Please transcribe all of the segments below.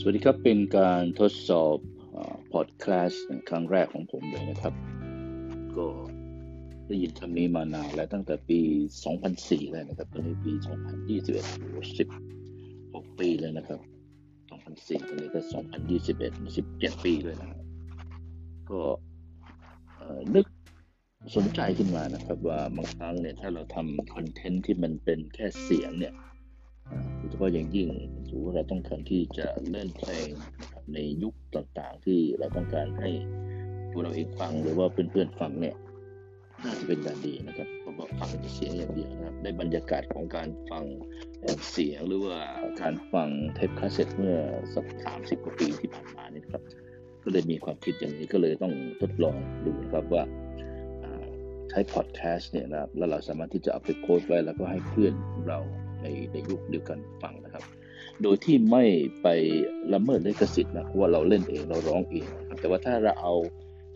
สวัสดีครับ เป็นการทดสอบพอดแคสต์ครั้งแรกของผมเลยนะครับ ก็ได้ยินคำนี้มานานแล้วตั้งแต่ปี 2004เลยนะครับ ตอนนี้ปี 2021 16 ปีเลยนะครับ 2004 ตอนนี้ก็ 2021 17 ปีเลยนะก็นึกสนใจขึ้นมานะครับ ว่าบางครั้งเนี่ยถ้าเราทำคอนเทนต์ที่มันเป็นแค่เสียงเนี่ย โดยเฉพาะอย่างยิ่งถือว่าเราต้องการที่จะเล่นเพลงในยุคต่างๆ ที่เราต้องการให้ตัวเราเองฟังหรือว่าเพื่อนๆฟังเนี่ยน่าจะเป็นการดีนะครับเพราะว่าฟังเสียงอย่างเดียวนะครับได้บรรยากาศของการฟังเสียงหรือว่าการฟังเทปคาสเซ็ตเมื่อสักสามสิบกว่าปีที่ผ่านมานี่ครับ ก็เลยมีความคิดอย่างนี้ก็เลยต้องทดลองดูนะครับว่าใช้พอดแคสต์เนี่ยนะครับแล้วเราสามารถที่จะเอาไปโค้ดไว้แล้วก็ให้เพื่อนเรา ในในยุคเดียวกันฟังนะครับ โดยที่ไม่ไปละเมิดลิขสิทธิ์นะว่าเราเล่นเองเราร้องเองแต่ว่าถ้าเราเอา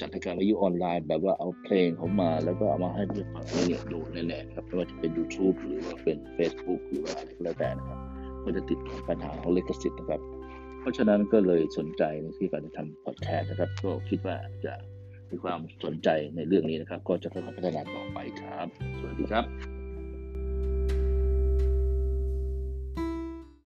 จัดรายการวิทยุออนไลน์ แบบว่าเอาเพลงเขามา แล้วก็เอามาให้เพื่อนฟังเนี่ยโดนแน่ๆครับไม่ว่าจะเป็น YouTube หรือว่าเป็น Facebook หรือว่าอะไรก็แล้วแต่นะครับก็จะติดปัญหาของลิขสิทธิ์นะครับ เพราะฉะนั้นก็เลยสนใจในที่การจะทำพอดแคสต์นะครับ ก็คิดว่าจะมีความสนใจในเรื่องนี้นะครับ ก็จะค่อยๆพัฒนาต่อไปครับ สวัสดีครับ